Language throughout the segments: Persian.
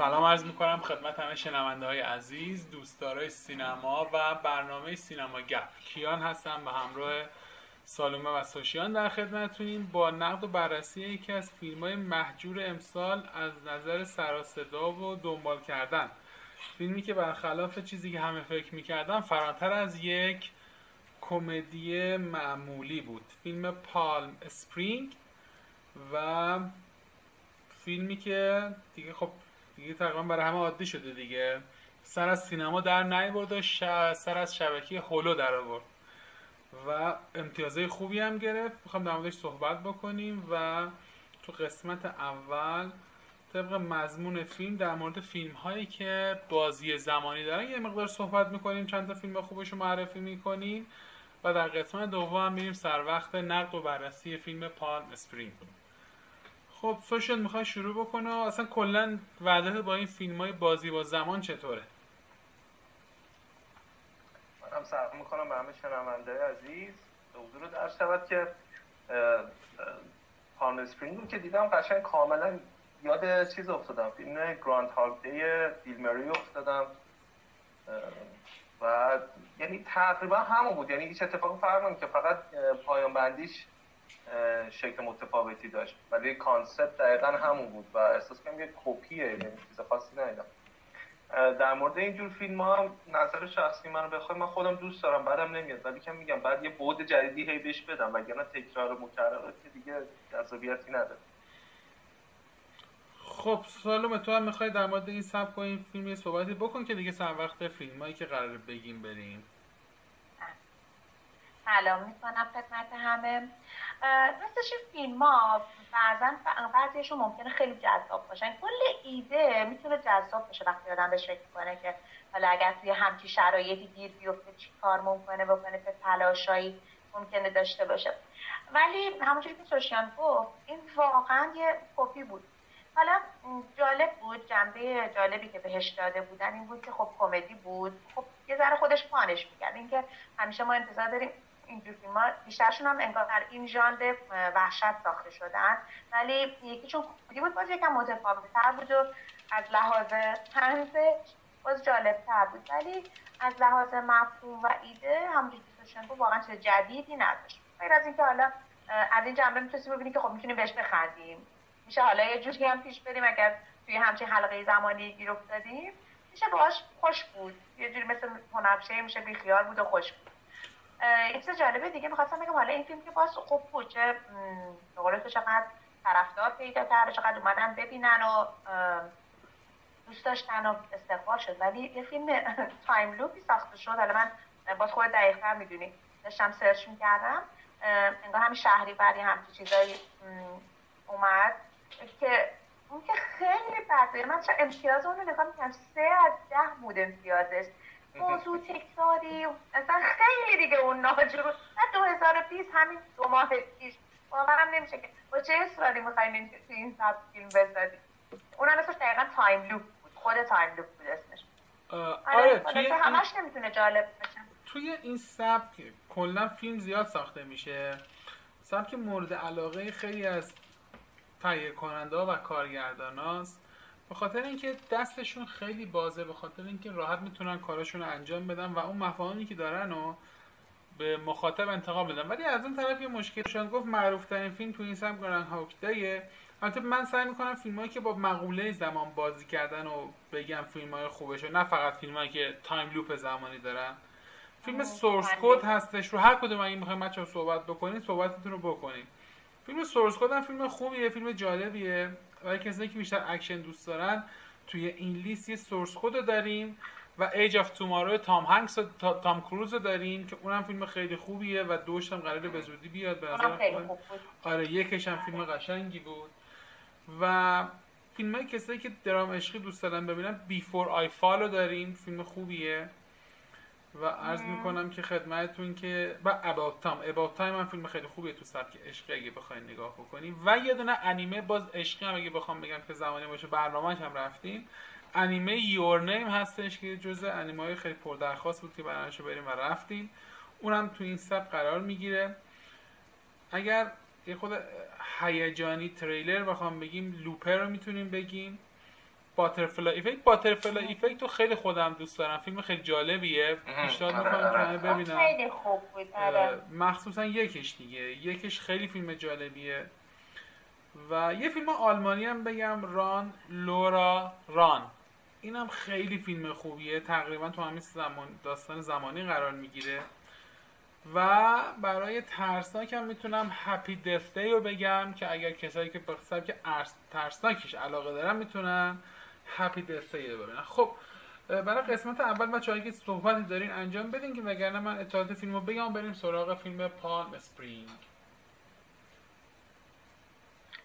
سلام عرض می‌کنم خدمت همه شنونده های عزیز دوستدارای سینما و برنامه سینما گپ. کیان هستم به همراه سالومه و سوشیان در خدمتتونیم با نقد و بررسی یکی از فیلم های محجور امسال از نظر سراصدا و دنبال کردن. فیلمی که برخلاف چیزی که همه فکر می‌کردن فراتر از یک کمدی معمولی بود. فیلم پالم اسپرینگ و فیلمی که دیگه خب دیگه تقریبا برای همه عادی شده دیگه. سر از سینما در نیورد و سر از شبکه هولو در آورد. و امتیازهای خوبی هم گرفت. می‌خوام در موردش صحبت بکنیم و تو قسمت اول طبق مضمون فیلم در مورد فیلم هایی که بازی زمانی دارن یه مقدار صحبت می‌کنیم چند تا فیلم خوبش رو معرفی می‌کنیم. و در قسمت دوم میریم سر وقت نقد و بررسی فیلم Palm Springs. خب سوشل می‌خوای شروع بکنه؟ اصلا کلا وعدت با این فیلم های بازی با زمان چطوره؟ منم سلام می‌کنم به همه شنونده عزیز حضور در شود که Palm Springs که دیدم قشنگ کاملا یاد چیز افتادم. فیلم Groundhog Day بیل مری افتادم. و یعنی تقریبا همون بود. یعنی هیچ اتفاقی فرق که فقط پایان بندیش شکل متفاوتی داشت. ولی کانسپت دقیقا همون بود و احساس کنم یه کپیه یعنی چیز خاصی ندیدم. در مورد اینجور فیلم ها نظر شخصی من بخوای من خودم دوست دارم بعدم نمیاد. ولی که میگم بعد یه بود جدیدی هی بهش بدم وگرنه تکرار مکرر که دیگه جذابیتی نداره. خب سالومه تو هم می‌خوای در مورد این سبک و این فیلم صحبتی بکن که دیگه سر وقت فیلم هایی که قرار بگیم بریم. سلام می‌کنم خدمت همه. راستش فیلم ها بعضا بعضیشون ممکنه خیلی جذاب باشن. کل ایده می‌تونه جذاب باشه وقتی آدم بهش فکر کنه که حالا اگر توی همچی شرایطی گیر بیفته چی کار ممکنه بکنه که تلاشایی ممکنه داشته باشه. ولی همونجوری که سوشیان گفت این واقعا یه کپی بود. حالا جالب بود جنبه جالبی که بهش داده بودن این بود که خب کمدی بود. خب یه ذره خودش پانش می‌کرد. اینکه همیشه ما انتظار داریم اینجور فیلم ها بیشترشون هم انگار در این ژانر وحشت ساخته شدن. ولی یکیشون کمدی بود باز یکم متفاوت تر بود و از لحاظ تنزش باز جالب تر بود. ولی از لحاظ مفهوم و ایده همونجوری که واقعا چیز جدیدی نداشت. غیر از اینکه حالا از این جنبه می‌تونستیم ببینیم که خب می‌تونیم بهش بخندیم. میشه حالا یه جوری هم پیش بریم اگر توی همچین حلقه زمانی گیر افتادیم. میشه باش خوش بود. یه جوری مثل هنرپیشه میشه بیخیال بود و خوش بود. یه چیز جالبه دیگه می‌خواستم بگم حالا این فیلم که باز خوب بود چه تو چقدر طرفدار پیدا کرده چقدر اومدن ببینن و دوست داشتن و استقبال شد. ولی یه فیلم time loop ی ساخته شد. حالا من باز خود دقیقتر می‌دونی. داشتم سرچ می‌کردم. انگار همین شهری بری همچی چیزایی اومد. که اون که خیلی بده. من چرا امتیاز اون رو نگاه می‌کنم سه از ده بود امتیازش. موضوع تکراری اصلا خیلی دیگه اون ناجور. نه 2020 همین دو ماه پیش. واقعا نمیشه که با چه اصراری می‌خوایم تو این سبک فیلم اون هم اسمش دقیقا time loop بود. خود time loop بود اسمش. آره توی همش نمی‌تونه جالب باشه توی این سبک کلا فیلم زیاد ساخته میشه. سبک مورد علاقه خیلی از تهیه کننده و کارگردان هاست به خاطر اینکه دستشون خیلی بازه به خاطر اینکه راحت می‌تونن کارشون رو انجام بدن و اون مفاهیمی که دارن و به مخاطب انتقال بدن. ولی از اون طرف یه مشکلشون گفت معروف ترین فیلم تو این سم گران هاکدایه البته من سعی می‌کنم فیلم هایی که با مقوله زمان بازی کردن و بگم فیلم های خوبشه نه فقط فیلم هایی که time loop زمانی دارن. فیلم Source Code هستش رو هر کدوم اگه می‌خوایم بچه‌ها صحبت بکنید صحبتتون رو بکنید فیلم Source Code هم فیلم خوبیه فیلم جالبیه. برای کسایی که بیشتر اکشن دوست دارن توی این لیست یه Source رو داریم و Edge of Tomorrow تام هنکس و تام کروز رو داریم که اونم فیلم خیلی خوبیه و دوش هم قراره به زودی بیاد به نظر آره یکش هم فیلم قشنگی بود. و فیلم های کسایی که درام عشقی دوست دارن ببینن Before I Fall و داریم. فیلم خوبیه. و عرض می‌کنم که خدمتتون که و Time. About Time هم فیلم خیلی خوبیه تو سبک عشقی اگه بخواین نگاه بکنیم و یه دونه انیمه باز عشقی هم اگه بخوام بگم که زمانی باشه برنامهش هم رفتیم. انیمه یور نیم هستش که جزء انیمه های خیلی پردرخواست بود که برنامه‌شو بریم و رفتیم. اونم تو این سبک قرار می‌گیره. اگر یه خود هیجانی تریلر بخوام بگیم لوپر رو می‌تونیم بگیم. باترفلای ایفکت باترفلای ایفکت رو خیلی خودم دوست دارم. فیلم خیلی جالبیه. پیشنهاد آره، می‌کنم آره. که ببینم خیلی خوب بود. آره. مخصوصا یکش دیگه. یکش خیلی فیلم جالبیه. و یه فیلم آلمانی هم بگم. ران لورا ران. اینم خیلی فیلم خوبیه. تقریبا تو همین زمان داستان زمانی قرار می‌گیره. و برای ترسناک هم می‌تونم هپی دفته رو بگم که اگر کسایی که به سبک ارس- ترسناکش علاقه دارن می‌تونن. Happy Death Day رو ببینن خب برای قسمت اول بچه هایی که صحبتی دارین انجام بدین که وگرنه من اطلاعات فیلم رو بگم بریم سراغ فیلم Palm Spring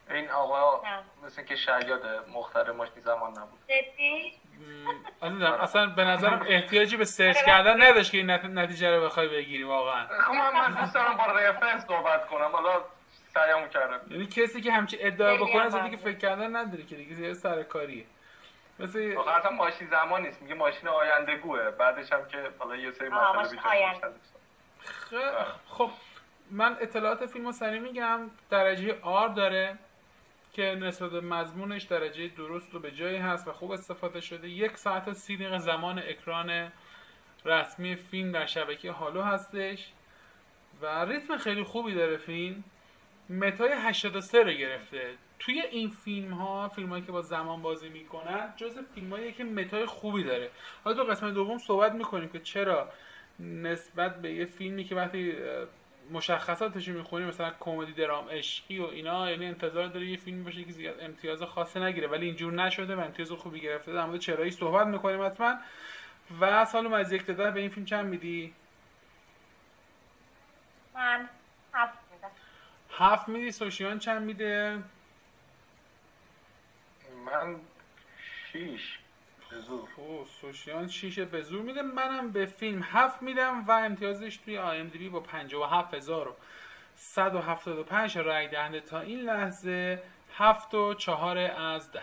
این آقا. مثل که شیاد مختار ماشین زمان نبود. اصلا به نظرم احتیاجی به search کردن نداشت که این نت- نتیجه رو بخوای بگیری واقعا. خب من من دوست دارم با reference صحبت کنم. حالا سعیمو کردم. یعنی کسی که همچی ادعا بکنه اصلا هم دیگه فکر کردن نداره که دیگه زیاد سرکاریه مثل آخه اصلا ماشین زمان نیست میگه ماشین آیندگوه بعدش هم که حالا یه سری آینده. دوست خ-. خب من اطلاعات فیلم رو سریع میگم درجه آر داره که نسبت به مضمونش درجه درست و به جایی هست و خوب استفاده شده یک ساعت و سی دقیقه زمان اکران رسمی فیلم در شبکه هالو هستش و ریتم خیلی خوبی داره فیلم متای 83 رو گرفته. توی این فیلم ها فیلم هایی که با زمان بازی می‌کنن جز فیلم هایی که متای خوبی داره. حالا تو قسمت دوم صحبت می‌کنیم که چرا نسبت به یه فیلمی که وقتی مشخصاتش می‌خونی مثلا کمدی درام عشقی و اینا یعنی انتظار داره یه فیلم باشه که زیاد امتیاز خاصی نگیره. ولی اینجور نشده و امتیاز خوبی گرفته. در مورد چرایی صحبت می‌کنیم حتما. و سال از یک به این فیلم چند میدی؟ من. هفت میدی سوشیان چند میده؟ من شیش. به زور اوه سوشیان شیش به زور میده. منم به فیلم هفت میدم و امتیازش توی آی ام دی بی با 57175 رای دهنده تا این لحظه. هفت و چهار از ده.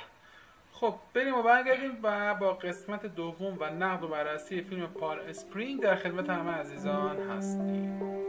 خب بریم و برگردیم و با قسمت دوم و نقد و بررسی فیلم پال اسپرینگ در خدمت همه عزیزان هستیم.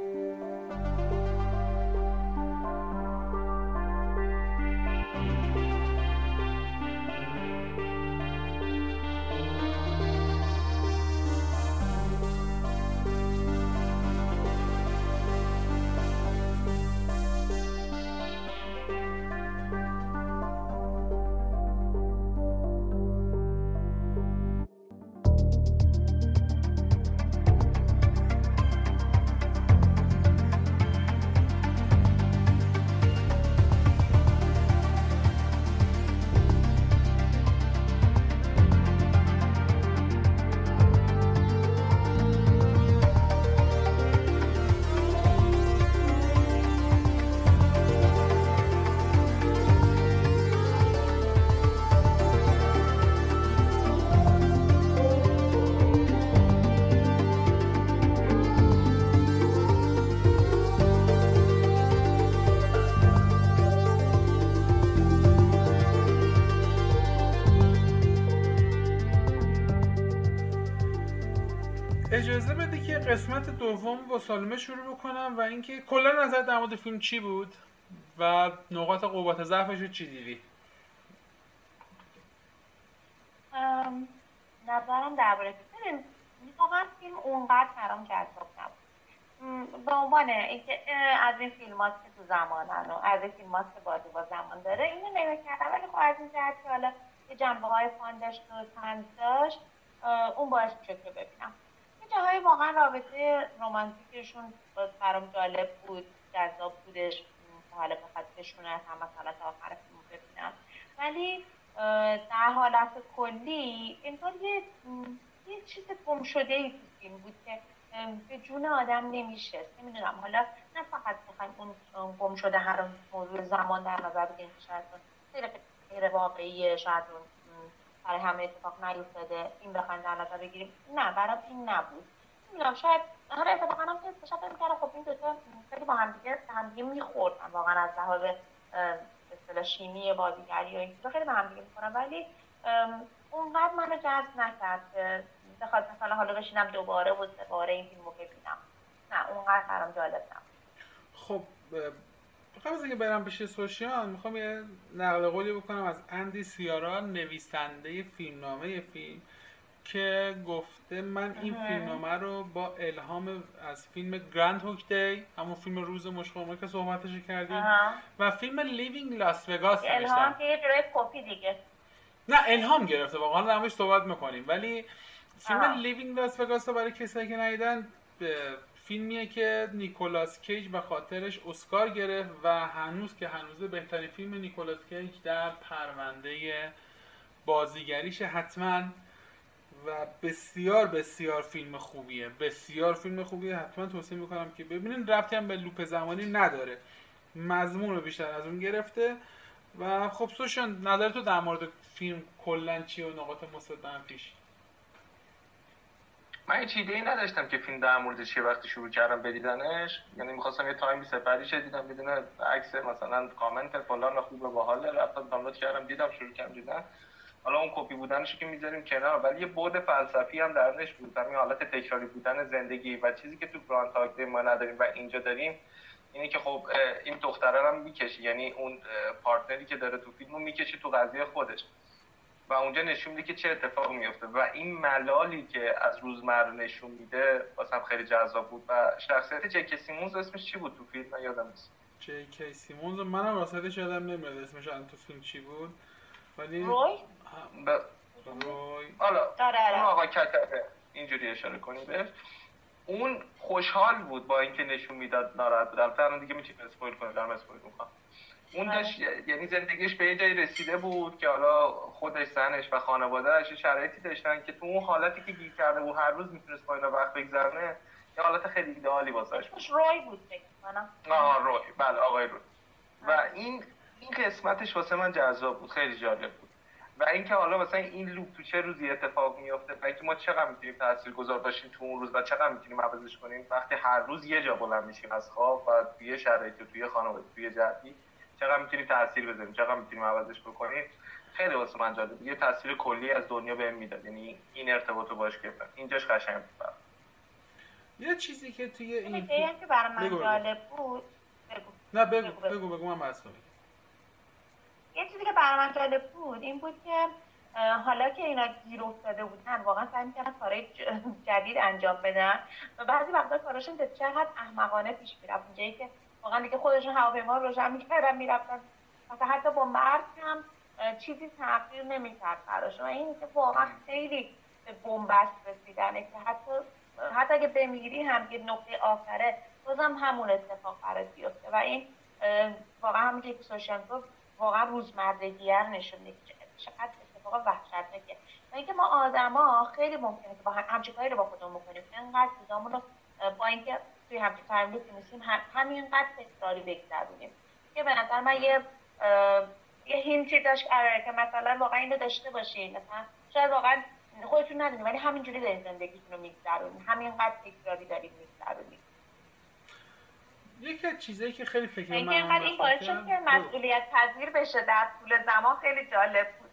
قسمت دوم با سالمه شروع بکنم و اینکه کلا نظر در مورد فیلم چی بود و نقاط قوت ضعفش رو چی دیدی؟ نظرم درباره واقعا فیلم اونقدر برام جذاب نبود به عنوان اینکه از این فیلم که تو زمانن و از این فیلم که بازی با زمان داره اینو نگاه کردم. ولی خب از این جهت که حالا یه جنبه های فان داشت و داشت اون باعث شد که ببینم. جاهای واقعا رابطه رمانتیکشون برام جالب بود جذاب بودش حالا بشونت هم مثلا تا آخر فیلم ببینم. ولی در حالت کلی انگار یه یه چیز گم شده ای تو فیلم بود که به جون آدم نمیشه. نمی‌دونم حالا نه فقط بخوایم اون گم شده هر موضوع زمان در نظر بگیریم شاید غیر واقعیه شاید اون برای همه اتفاق نیفتاده. این بخوایم در نظر بگیریم. نه برام این نبود. نمی‌دونم شاید حالا اتفاقا هم که داشتم فکر خب این دوتا خیلی با همدیگه به همدیگه میخوردن واقعا از لحاظ اصطلاح شیمی بازیگری و این چیزا خیلی به همدیگه می‌خورن ولی اونقدر منو جذب نکرد که بخواد مثلا حالا بشینم دوباره و سه باره این فیلمو ببینم. نه اونقدر برام جالب نبود. خب قبل از اینکه برم پیش سوشیان می‌خوام یه نقل قولی بکنم از اندی سیارا نویسنده فیلمنامه فیلم که گفته من این فیلمنامه رو با الهام از فیلم Groundhog Day همون فیلم روز موش‌خرما که صحبتش کردیم و فیلم Leaving Las Vegas الهام که یه کپی دیگه. نه الهام گرفته واقعا در صحبت می‌کنیم. ولی فیلم Leaving Las Vegas برای کسایی که ندیدن فیلمیه که نیکولاس کیج به خاطرش اسکار گرفت و هنوز که هنوز بهترین فیلم نیکولاس کیج در پرونده بازیگریش حتما و بسیار بسیار فیلم خوبیه. بسیار فیلم خوبیه. حتما توصیه می‌کنم که ببینین. ربطی هم به loop زمانی نداره. مضمون رو بیشتر از اون گرفته و خب سوشیان نظر تو در مورد فیلم کلا چیه و نقاط مثبتش؟ من هیچ ایده ای نداشتم که فیلم در مورد چیه وقتی شروع کردم بدیدنش یعنی می‌خواستم یه time ی سپری دیدم بدون عکس مثلا کامنت فلان خوبه باحاله. رفتم دانلود کردم دیدم شروع کردم دیدن. حالا اون کپی بودنش که می‌ذاریم کنار. ولی یه بود فلسفی هم درش بود. همین حالت تکراری بودن زندگی و چیزی که تو Groundhog ما نداریم و اینجا داریم اینه که خب این دختره هم می‌کشه. یعنی اون partner ی که داره تو فیلمو می‌کشه تو قضیه خودش. و اونجا نشون میده که چه اتفاقی میفته و این ملالی که از روزمره نشون میده واسم خیلی جذاب بود. و شخصیت جکی سیمونز اسمش چی بود تو فیلم؟ من یادم نیست. جکی سیمونز منم راستش یادم نمیاد اسمش تو فیلم چی بود. ولی روی؟ ب... روی. حالا اون آقا کتبه. اینجوری اشاره کنیم بهش. اون خوشحال بود با اینکه نشون می‌داد ناراحت بود. البته دیگه می‌تونیم اسپویل کنیم. دارم اسپویل می‌کنم اون داشت یعنی زندگیش به یه جایی رسیده بود که حالا خودش زنش و خانوادهش شرایطی داشتن که تو اون حالتی که گیر کرده بود هر روز می‌تونست با اینا وقت بگذرونه یه حالت خیلی ایدئالی واسش بود روی بود آه روی. بله آقای روی. و این این قسمتش واسه من جذاب بود خیلی جالب بود. و اینکه حالا مثلا این لوپ تو چه روزی اتفاق میفته و اینکه ما چقدر می‌تونیم تاثیرگذار باشیم تو اون روز و چقدر می‌تونیم عوضش کنیم وقتی هر روز یه جا بلند میشیم از خواب و توی شرایط توی خانواده توی جدی چقدر می‌تونیم تاثیر بذاریم چقدر می‌تونیم عوضش بکنیم. خیلی واسه من جالب. یه تاثیر کلی از دنیا بهم می‌داد. یعنی این ارتباط رو باش گرفتم. اینجاش قشنگ بود. یه چیزی که توی این که برای من جالب بود. بگو. نه بگو بگو بگو, من بس یه چیزی که برای من جالب بود این بود که حالا که اینا گیر افتاده بودن واقعا سعی می‌کردن کارهای جدید انجام بدن. و بعضی وقتا کاراشون چقدر احمقانه پیش می‌رفت. اونجایی که واقعا دیگه خودشون هواپیما رو روشن می‌کردن می‌رفتن. مثلا حتی با مرگ هم چیزی تغییر نمی‌کرد براشون و این که واقعا خیلی به بنبست رسیدنه که حتی حتی اگه بمیری هم یه نقطه آخره بازم همون اتفاق برات بیفته. و این واقعا همون که سوشن گفت واقعا روزمرگیه نشون میده چقدر اتفاق وحشتناکه. و اینکه ما آدما خیلی ممکنه که با همچین کاری رو با خودمون بکنیم. انقدر چیزامون رو با اینکه توی همچین time loop ی نیستیم هم همینقدر تکراری بگذرونیم. که به نظر من یه یه hint ی داشت که مثلا واقعا اینو داشته باشین. مثلا شاید واقعا خودتون ندونید ولی همینجوری دارین زندگیتون رو میگذرونید همینقدر تکراری دارید میگذرونید یکی از چیزایی که خیلی فکر من اینقدر این باعث شد که مسئولیت پذیر بشه در طول زمان خیلی جالب بود.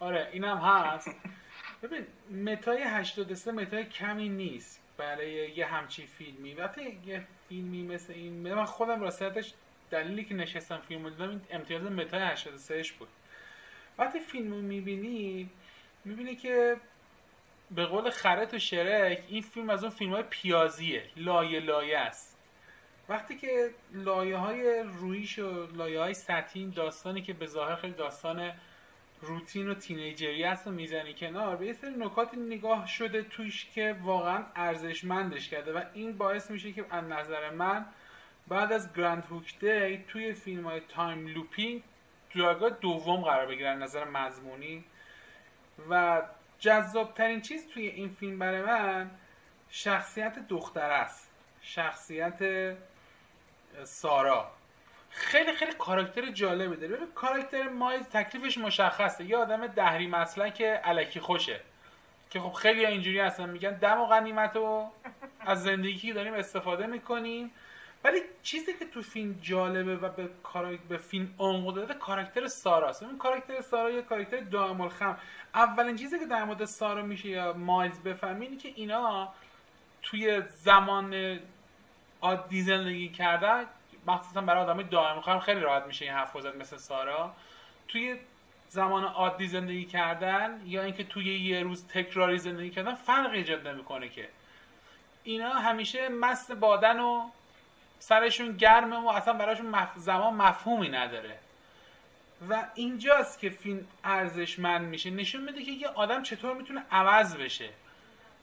آره اینم هست. ببین متای 83 متای کمی نیست. برای یه همچی فیلمی. وقتی یه فیلمی مثل این من خودم راستش دلیلی که نشستم فیلم رو دیدم امتیاز متای 83 بود. وقتی فیلم رو می‌بینی می‌بینی که به قول خرط و شرک این فیلم از اون فیلم های پیازیه لایه لایه است. وقتی که لایه های رویش و لایه های سطحی داستانی که به ظاهر خیلی داستان روتین و teenager ی هست و می‌زنی کنار به یه سری نکات نگاه شده توش که واقعا ارزشمندش کرده و این باعث میشه که از نظر من بعد از Groundhog Day توی فیلم های time looping جایگاه دوم قرار بگیره از نظر مضمونی. و جذابترین چیز توی این فیلم برای من شخصیت دختر است. شخصیت سارا. خیلی خیلی کاراکتر جالبی داره ببین کاراکتر مایز تکلیفش مشخصه. یه آدم دهری مثلا که علکی خوشه. که خب خیلی اینجوری هستن میگن دم و غنیمت رو از زندگی داریم استفاده می‌کنیم. ولی چیزی که تو فیلم جالبه و به, به فیلم عمق داده کاراکتر ساراست این کاراکتر سارا یه کاراکتر دائم الخم اولین چیزی که در مورد سارا میشه یا مایز بفهمی اینه که اینا توی زمان عادی زندگی کردن مخصوصا برای آدمای دائم خواهم خیلی راحت میشه این حرف زد مثل سارا. توی زمان عادی زندگی کردن یا اینکه توی یه روز تکراری زندگی کردن فرق ایجاد نمی‌کنه که. اینا همیشه مست بادن و سرشون گرمه و اصلا براشون مف... زمان مفهومی نداره. و اینجاست که فیلم ارزشمند میشه. نشون میده که یه آدم چطور می‌تونه عوض بشه.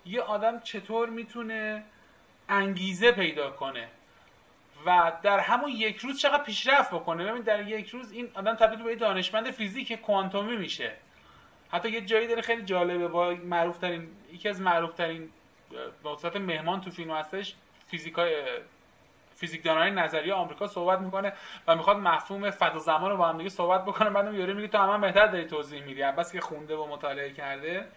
یه آدم چطور می‌تونه انگیزه پیدا کنه. و در همون یک روز چقدر پیشرفت بکنه؟ ببین در یک روز این آدم تبدیل به دانشمند فیزیک کوانتومی میشه. حتی یه جایی داره خیلی جالبه با معروف ترین یکی از معروف ترین مهمان تو فیلم هستش فیزیکای فیزیکدانای نظریه آمریکا صحبت می‌کنه و می‌خواد مفهوم فضا زمان رو با هم دیگه صحبت بکنه. بعدم یوری میگه تو هم بهتر داری توضیح میدی. بس که خونده و مطالعه کرده.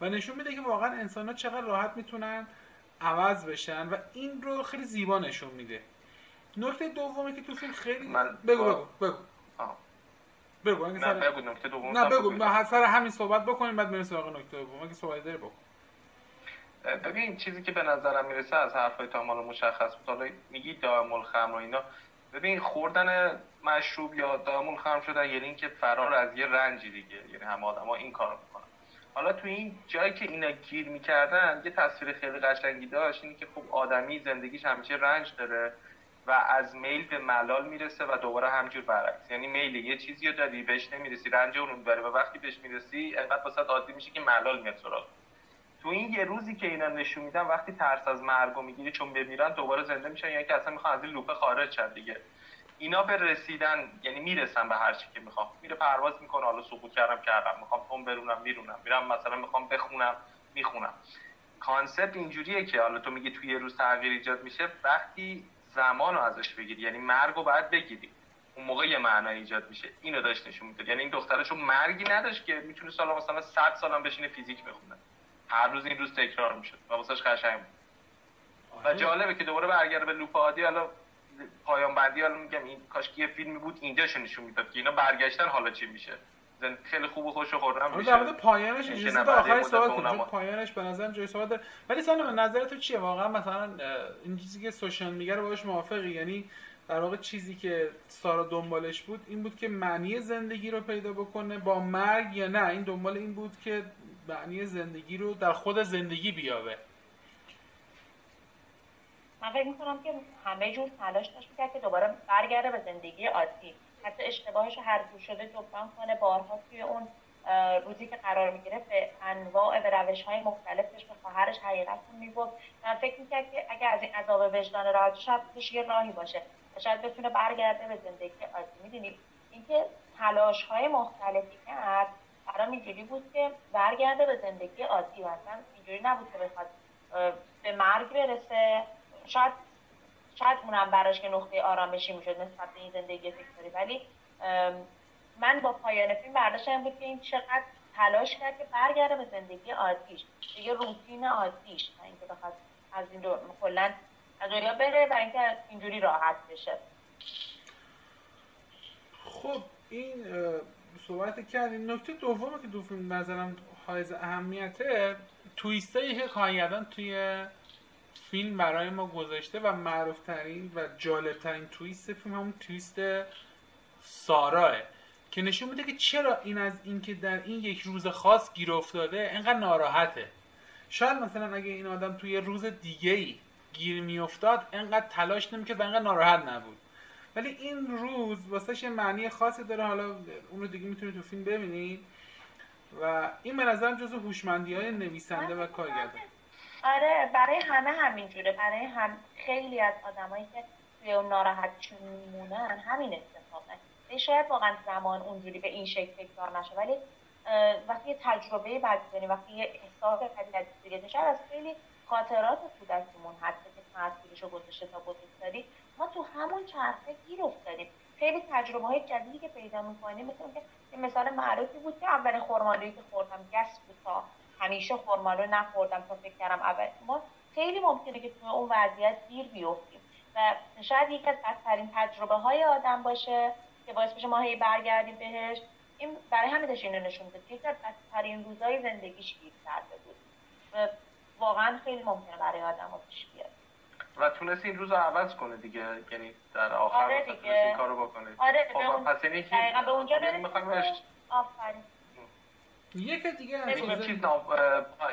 و نشون میده که واقعا انسان ها چقدر راحت می‌تونن عوض بشن و این رو خیلی زیبا نشون میده. نکته دومی که تو فیلم خیلی من بگو بگو بگو. بگو نه سر... بگو نکته دوم نه بگو. ما سر همین صحبت بکنیم بعد بریم سراغ نکته دوم. اگه صحبت داری بگو. ببین چیزی که به نظرم می‌رسه از حرفای تامال مشخص بود. حالا میگی دائم الخمر و اینا. ببین خوردن مشروب یا دائم الخمر شدن یعنی اینکه فرار از یه رنجی دیگه. یعنی همه آدما این کارو می‌کنن. حالا تو این جایی که اینا گیر می‌کردن یه تصویر خیلی قشنگی داشت اینی که خب آدمی زندگیش همیشه رنج داره. و از میل به ملال می‌رسه و دوباره همجور برعکس. یعنی میل یه چیزی رو داری بهش نمی‌رسی رنج اون می‌بره و وقتی بهش می‌رسی انقدر واسه عادی میشه که ملال میاد سراغ تو این یه روزی که اینا نشون میدن وقتی ترس از مرگو می‌گیری چون بمیرن دوباره زنده میشن یعنی که اصلا می‌خوان از این لوپه خارج شن دیگه. اینا به رسیدن یعنی می‌رسن به هر چی که می‌خوام میره پرواز می‌کنه حالا سقوط کردم کردم. می‌خوام پم برونم میرونم. میرم مثلا می‌خوام بخونم می‌خونم. concept اینجوریه که حالا تو میگی توی یه روز تغییر ایجاد میشه. وقتی زمان رو ازش بگیری. یعنی مرگ رو باید بگیری. اون موقع یه معنا ایجاد میشه. اینو داشت نشون میده یعنی این دخترشون مرگی نداشت که می‌تونه سالا مثلا 100 سالم بشینه فیزیک بخونه. هر روز این روز تکرار می‌شد و واسش قشنگ بود. و آره. جالبه که دوباره برگرده به loop عادی. حالا پایان بندی حالا میگم این کاش یه فیلمی بود اینجاش نشون می‌داد که اینا برگشتن حالا چی میشه؟ خیلی خوب و خوش و خورم میشه. در پایانش اجازه تا آخر صحبت کنم پایانش به نظرم جای صحبت داره. ولی سال نظر تو چیه؟ واقعا مثلا این چیزی که سوشال میگه رو باش موافقی؟ یعنی در واقع چیزی که سارا دنبالش بود این بود که معنی زندگی رو پیدا بکنه با مرگ یا نه؟ این دنبال این بود که معنی زندگی رو در خود زندگی بیابه. من فکر می‌کنم که همه جور تلاش داشت می‌کرد که دوباره برگرده به زندگی عادی. حتی اشتباهش رو هر جور شده جبران کنه. بارها توی اون روزی که قرار می‌گیره به انواع به روش های مختلفش به خواهرش حقیقت رو می‌گفت. من فکر می‌کرد که اگر از این عذاب وجدان راحت شاید یه راهی باشه شاید بتونه برگرده به زندگی عادی. می‌دونید اینکه تلاش های مختلفی کرد برام اینجوری بود که برگرده به زندگی عادی. و اصلا اینجوری نبود که بخواد به مرگ برسه. شاید شاید اونم براش که نقطه آرامشی می‌شد نسبت به این زندگی فکری ولی من با پایان فیلم برداشتم بود که این چقدر تلاش کرد که برگرده به زندگی عادیش یه روتین عادیش تا اینکه بخواد از این دور کلا از دنیا بره و اینکه اینجوری راحت بشه. خب این صحبت کردیم نکته دومی که دو فیلم نظرم حائز اهمیته تویستایی که کارگردان توی فیلم برای ما گذاشته و معروفترین و جالبترین تویست فیلم همون تویست ساراه که نشون میده که چرا این از اینکه در این یک روز خاص گیر افتاده انقدر ناراحته. شاید مثلا اگه این آدم توی روز دیگه ای گیر میافتاد انقدر تلاش نمی‌کرد و انقدر ناراحت نبود. ولی این روز واسه یه معنی خاصی داره. حالا اون رو دیگه می‌تونید تو فیلم ببینید. و این به نظرم جزو هوشمندی های نویسنده و کارگردان آره برای همه همینجوره. برای هم خیلی از آدمایی که توی اون ناراحت میمونن همین اتفاقه شاید واقعا زمان اونجوری به این شکل تکرار نشه ولی وقتی یه تجربه بعد وقتی یه احساس بدی دیگه شاید از خیلی خاطرات کودکیمون هست که تاثیرش رو گذاشته تا بزرگسالی ما تو همون چرخه گیر افتادیم. خیلی تجربه های جدیدی که پیدا می‌کنیم مثل که مثال معروفی بود که اولین خرمالویی که خوردم گس بود تا همیشه خرمالو نخوردم تا فکر کردم اول ما خیلی ممکنه که تو اون وضعیت گیر بیفتیم. و شاید یکی از بدترین تجربه های آدم باشه که باعث بشه ما هی برگردیم بهش. این برای همین داشت اینو نشون که یکی از بدترین روزهای زندگیش گیر کرده بود. و واقعا خیلی ممکنه برای آدم پیش بیاد. و تونست این روز رو عوض کنه دیگه. یعنی در آخر آره تونست. این کارو بکنه. آره خب به اون- پس یعنی به اونجا برسیم. آفرین. یک دیگه چیزای- چیز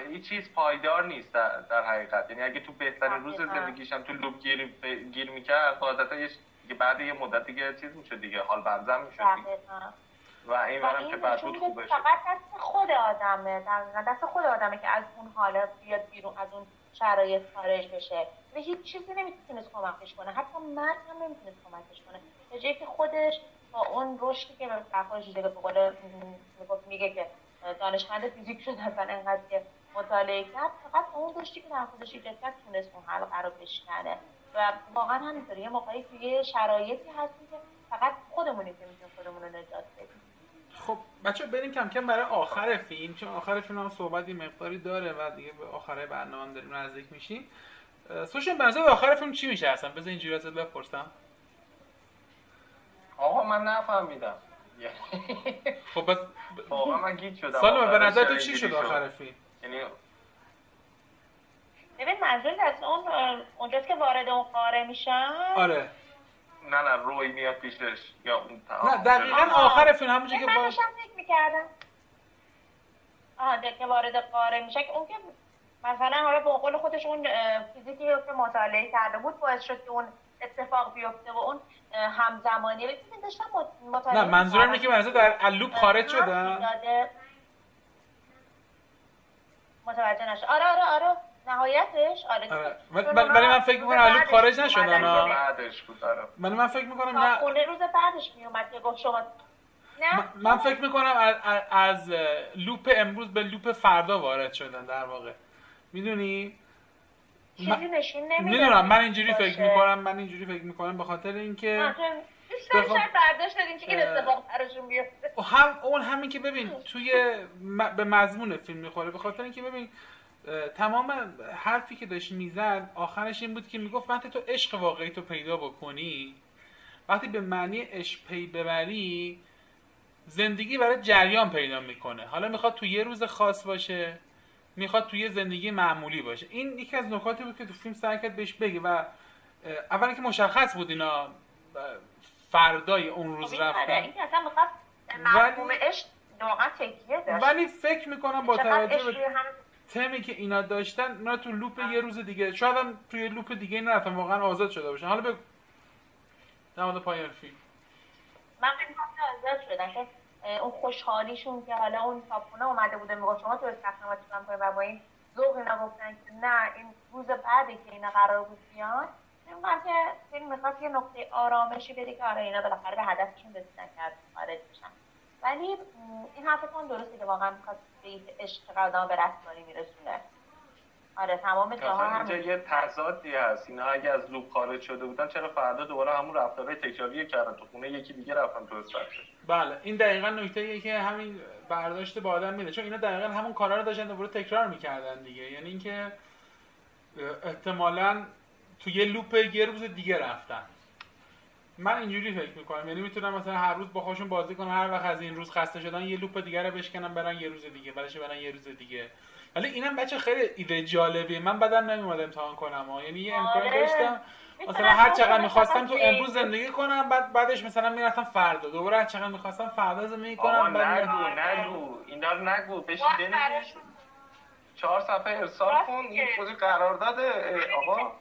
هیچ چیز پایدار نیست در, در حقیقت. یعنی اگه تو بهترین روز. زندگیش هم تو لوپ گیر, گیر می‌کرد قاعدتا یه ش- دیگه بعد یه مدت دیگه چیز می‌شد دیگه حال بنزم می‌شد دیگه. و این این که بعد بود خوب که بشه فقط دست خود آدمه دقیقاً. دست خود آدمه که از اون حالت بیاد بیرون از اون شرایط خارج بشه. و هیچ چیزی نمی‌تونست کمکش کنه. حتی مرگ هم نمی‌تونست کمکش کنه. به جایی که خودش با اون رشدی که به دیده به میگه که دانشمند فیزیک شد اصلا انقدر که مطالعه کرد فقط اون رشدی که در خودش ایجاد کرد تونست اون حلقه رو بشکنه. و واقعا همینطوره یه موقعی توی شرایطی هستی که فقط خودمونی که می‌تونیم خودمون رو نجات بدیم. خب بچه بریم کم کم برای آخر فیلم چون آخر فیلم هم صحبت یه مقداری داره و دیگه به آخر برنامه هم داریم نزدیک میشیم. سوشن به نظر آخر فیلم چی میشه اصلا؟ بذار اینجوری ازت بپرسم. آقا من نفهمیدم. خب بس واقعا من گیت شدم. سالمه به نظر تو چی شد آخر فیلم؟ یعنی ببین منظور از اون اونجاست که وارد اون قاره میشن؟ آره. نه نه روی میاد پیشش. یا اون نه دقیقا. آخر فیلم همونجا که من. داشتم فکر می‌کردم. آها ده- که وارد قاره میشه. که اون که مثلا حالا به قول خودش اون فیزیکی رو که مطالعه کرده بود باعث شد که اون اتفاق بیفته و اون همزمانی. ببینید داشتم مط- مطالعه نه منظورم اینه که نظر در اللوپ خارج می‌زده. متوجه نشد. آره آره آره. نهایتش آره. آره. چون ولی- من فکر می‌کنم بعدش خارج نشدن، بعدش بود آره. ولی من فکر می‌کنم نه خونه روز بعدش میومد که گفت شما نه؟ من- من فکر می‌کنم از, از لوپ امروز به لوپ فردا وارد شدن در واقع. می‌دونی؟ چیزی من- نشون نمیده می‌دونم من اینجوری باشه. فکر می‌کنم من اینجوری فکر می‌کنم به خاطر اینکه داری بخوام- شاید برداشت دادین که این. اتفاق براشون بیفته و هم اون همین که ببین توی م- به مضمون فیلم می‌خوره به خاطر اینکه ببین تمام حرفی که داشت می‌زد آخرش این بود که می‌گفت وقتی تو عشق واقعی تو پیدا بکنی وقتی به معنی عشق پی ببری زندگی برای جریان پیدا می‌کنه حالا می‌خواد تو یه روز خاص باشه می‌خواد توی یه زندگی معمولی باشه. این یکی از نکاتی بود که تو فیلم سعی کرد بهش بگه و اولا که مشخص بود اینا فردای اون روز خب رفتن. این اصلا می‌خواد مفهوم عشق تکیه داشت. ولی فکر می‌کنم با توجه به تمی که اینا داشتن اینا تو loop یه روز دیگه شاید هم توی loop دیگه نرفتن واقعا آزاد شده باشن. حالا بگو. در مورد پایان فیلم. من فکر آزاد شدن. اون خوشحالیشون که حالا اون تاپونه اومده بوده می‌گفت شما تو استخدام چیکار کنید و با این ذوق اینا گفتن که نه این روز بعدی که اینا قرار بود بیان میگم که فیلم می‌خواست یه نقطه آرامشی بده که آره اینا بالاخره به هدفشون رسیدن که خارج بشن. ولی این حرفتون درسته که واقعا می‌خواد به این عشق آدم به رفتاری میرسونه. آره تمام جاها هم اینجا یه تضادی هست. اینا اگه از لوپ خارج شده بودن چرا فردا دوباره همون رفتارهای تکراری کردن؟ تو خونه یکی دیگه رفتن تو بله این دقیقا نکته ایه که همین برداشت با آدم میده. چون اینا دقیقا همون کارا رو داشتن دوباره تکرار می‌کردن دیگه. یعنی اینکه احتمالاً تو یه لوپ یه روز دیگه رفتن. من اینجوری فکر می‌کنم. یعنی می‌تونم مثلا هر روز با خودشون بازی کنم هر وقت از این روز خسته شدن یه لوپ دیگه رو بشکنم برن یه روز دیگه بعدش برن یه روز دیگه؟ ولی اینم بچه خیلی ایده جالبیه. من بدم نمیومد امتحان کنم ها. یعنی یه امکان آره. داشتم. مثلا هر چقدر می‌خواستم تو امروز زندگی کنم بعد بعدش مثلا می‌رفتم فردا. دوباره هر چقدر می‌خواستم فردا زندگی کنم بعد نگو نگو. اینا رو نگو. بشین چهار صفحه ارسال کن. این میگه. خودی قرار داده. آقا.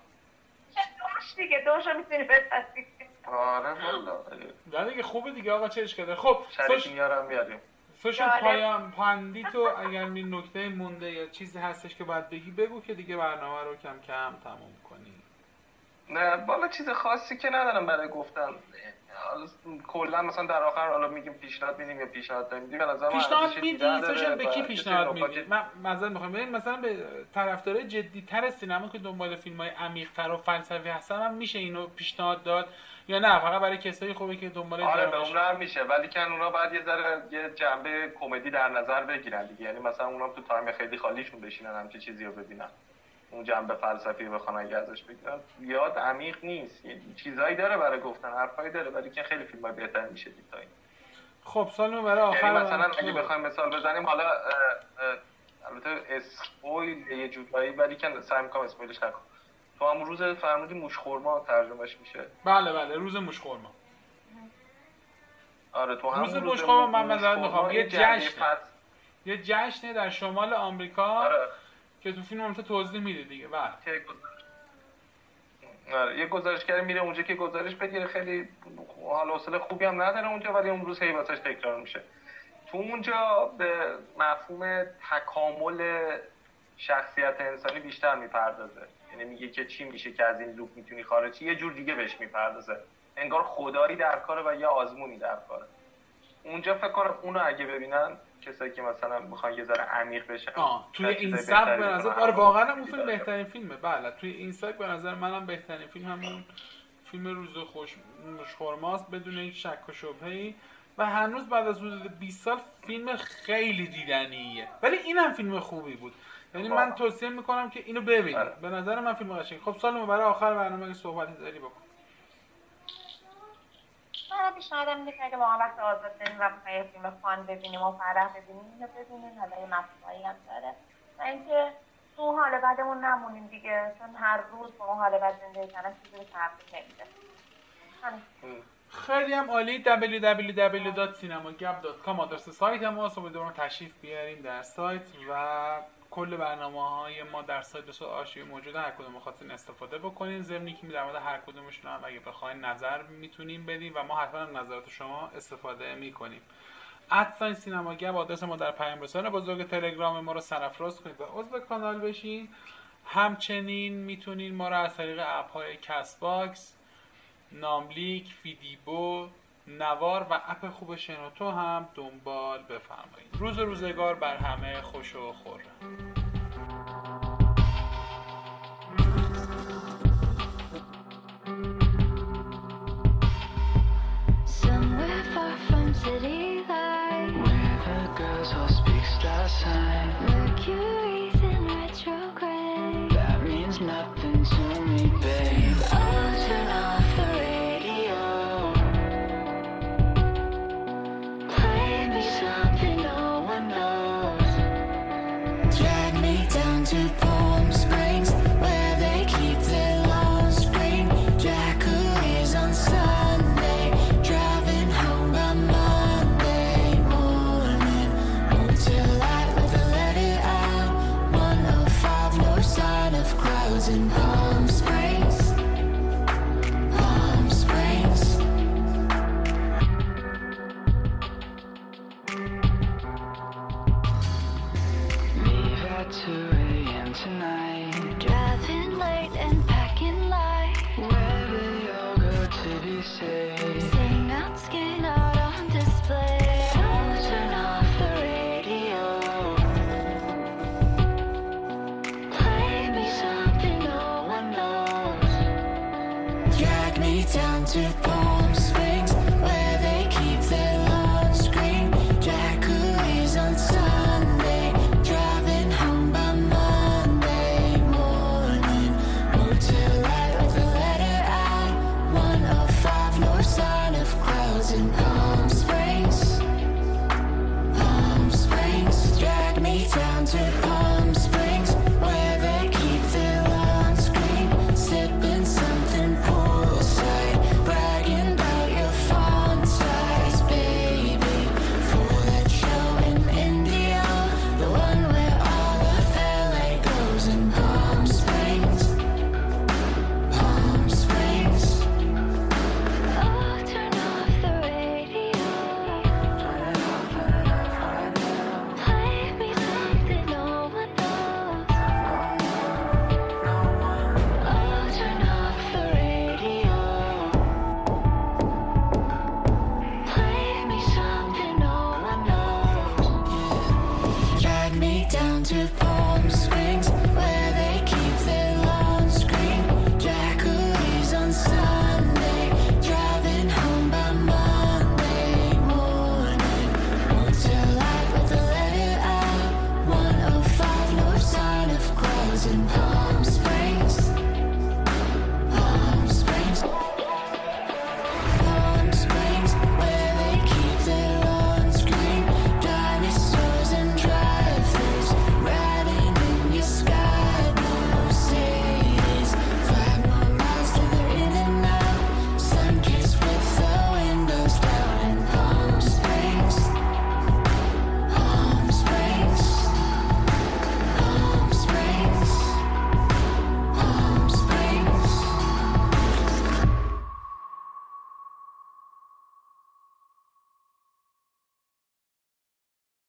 دیگه دوشو می‌تونی بپسی آره والا. دیگه خوبه دیگه. آقا چه اشکاله خب شریک سوش میارم بیاریم. جالب. پایان پاندی تو اگر می نکته مونده یا چیزی هستش که باید بگی بگو که دیگه برنامه رو کم کم تموم کنی. نه بالا چیز خاصی که ندارم برای گفتن. حالا کلا مثلا در آخر حالا میگیم پیشنهاد میدیم یا پیشنهاد نمیدیم به نظر من پیشنهاد ارزش میدی؟ دیدن داره سوشال به کی یه پیشنهاد میدی؟ من معذرت می‌خوام. ببین مثلا به طرفدارای جدیتر سینما که دنبال فیلم های عمیق‌تر و فلسفی هستن هم میشه اینو پیشنهاد داد. یا نه فقط برای کسایی خوبه که دنبال آره به درامش- اون هم میشه. ولی کن اونا باید یه ذره یه جنبه کمدی در نظر بگیرن دیگه. یعنی مثلا اونا تو time خیلی خالیشون بشینن همچین چیزی رو ببینن. اون جنبه فلسفی رو بخوان اگه ازش بگیرن. زیاد عمیق نیست. یه چیزایی داره برای گفتن حرفایی داره ولی که خیلی فیلم بهتر میشه دید تا این. خب سالمون برای آخر یعنی مثلا اگه بخوایم مثال بزنیم حالا البته spoil یه جورایی ولی که سعی می‌کنم spoil ش نکنم. تو هم روز فرمودی موشخورما ترجمهش میشه. بله بله روز موشخورما آره تو هم روز موشخورما من مزد می‌خوام. یه جشن. یه جشنه در شمال آمریکا آره. که تو فیلم البته توضیح میده دیگه. بله. آره یه گزارشگر میره اونجا که گزارش بگیره. خیلی حال حوصله خوبی هم نداره اونجا ولی اون روز هی واسش تکرار میشه. تو اونجا به مفهوم تکامل شخصیت انسانی بیشتر می‌پردازه. یعنی میگه که چی میشه که از این لوپ می‌تونی خارجی یه جور دیگه بهش می‌پردازه. انگار خدایی در کاره و یه آزمونی در کاره. اونجا فکر کنم اونو اگه ببینن کسایی که مثلا می‌خوان یه ذره عمیق بشن آه توی این سبک به نظر آره واقعا اون فیلم بهترین فیلمه. بله توی این سبک به نظر منم بهترین فیلم همون فیلم روز خوش خورماست بدون هیچ شک و شبهه‌ای. و هنوز بعد از حدود 20 سال فیلم خیلی دیدنیه. ولی این هم فیلم خوبی بود. یعنی من توصیه می‌کنم که اینو ببینید آره. به نظر من فیلم قشنگ. خب سال برای آخر برنامه صحبت داری بکن. من پیشنهادم اینه که اگه واقعا وقت آزاد داریم و می‌خوایم فیلم فان ببینیم و فرح ببینیم اینو ببینیم. حالا یه مفهومایی هم داره. و اینکه تو حال بعدمون نمونیم دیگه. چون هر روز با اون حال بعد زندگی کردن چیزی به تغییر نمیده خیلی هم عالی. www.cinemagap.com آدرس سایت ماست و بدون تشریف بیاریم در سایت و کل برنامه های ما در سایت صورت آرشیو موجوده هر کدوم خواستین استفاده بکنین. ضمنی که در مورد هر کدومشون هم اگه بخواین نظر می‌تونیم بدیم و ما حتما نظرات شما استفاده می‌کنیم. at sign سینما گپ آدرس ما در پیام رسان بزرگ تلگرام ما رو سرفراز کنید و عضو کانال بشین. همچنین می‌تونین ما رو از طریق app های Castbox ناملیک فیدیبو نوار و اپ خوب شنوتو هم دنبال بفرمایید. روز روزگار بر همه خوش و خورم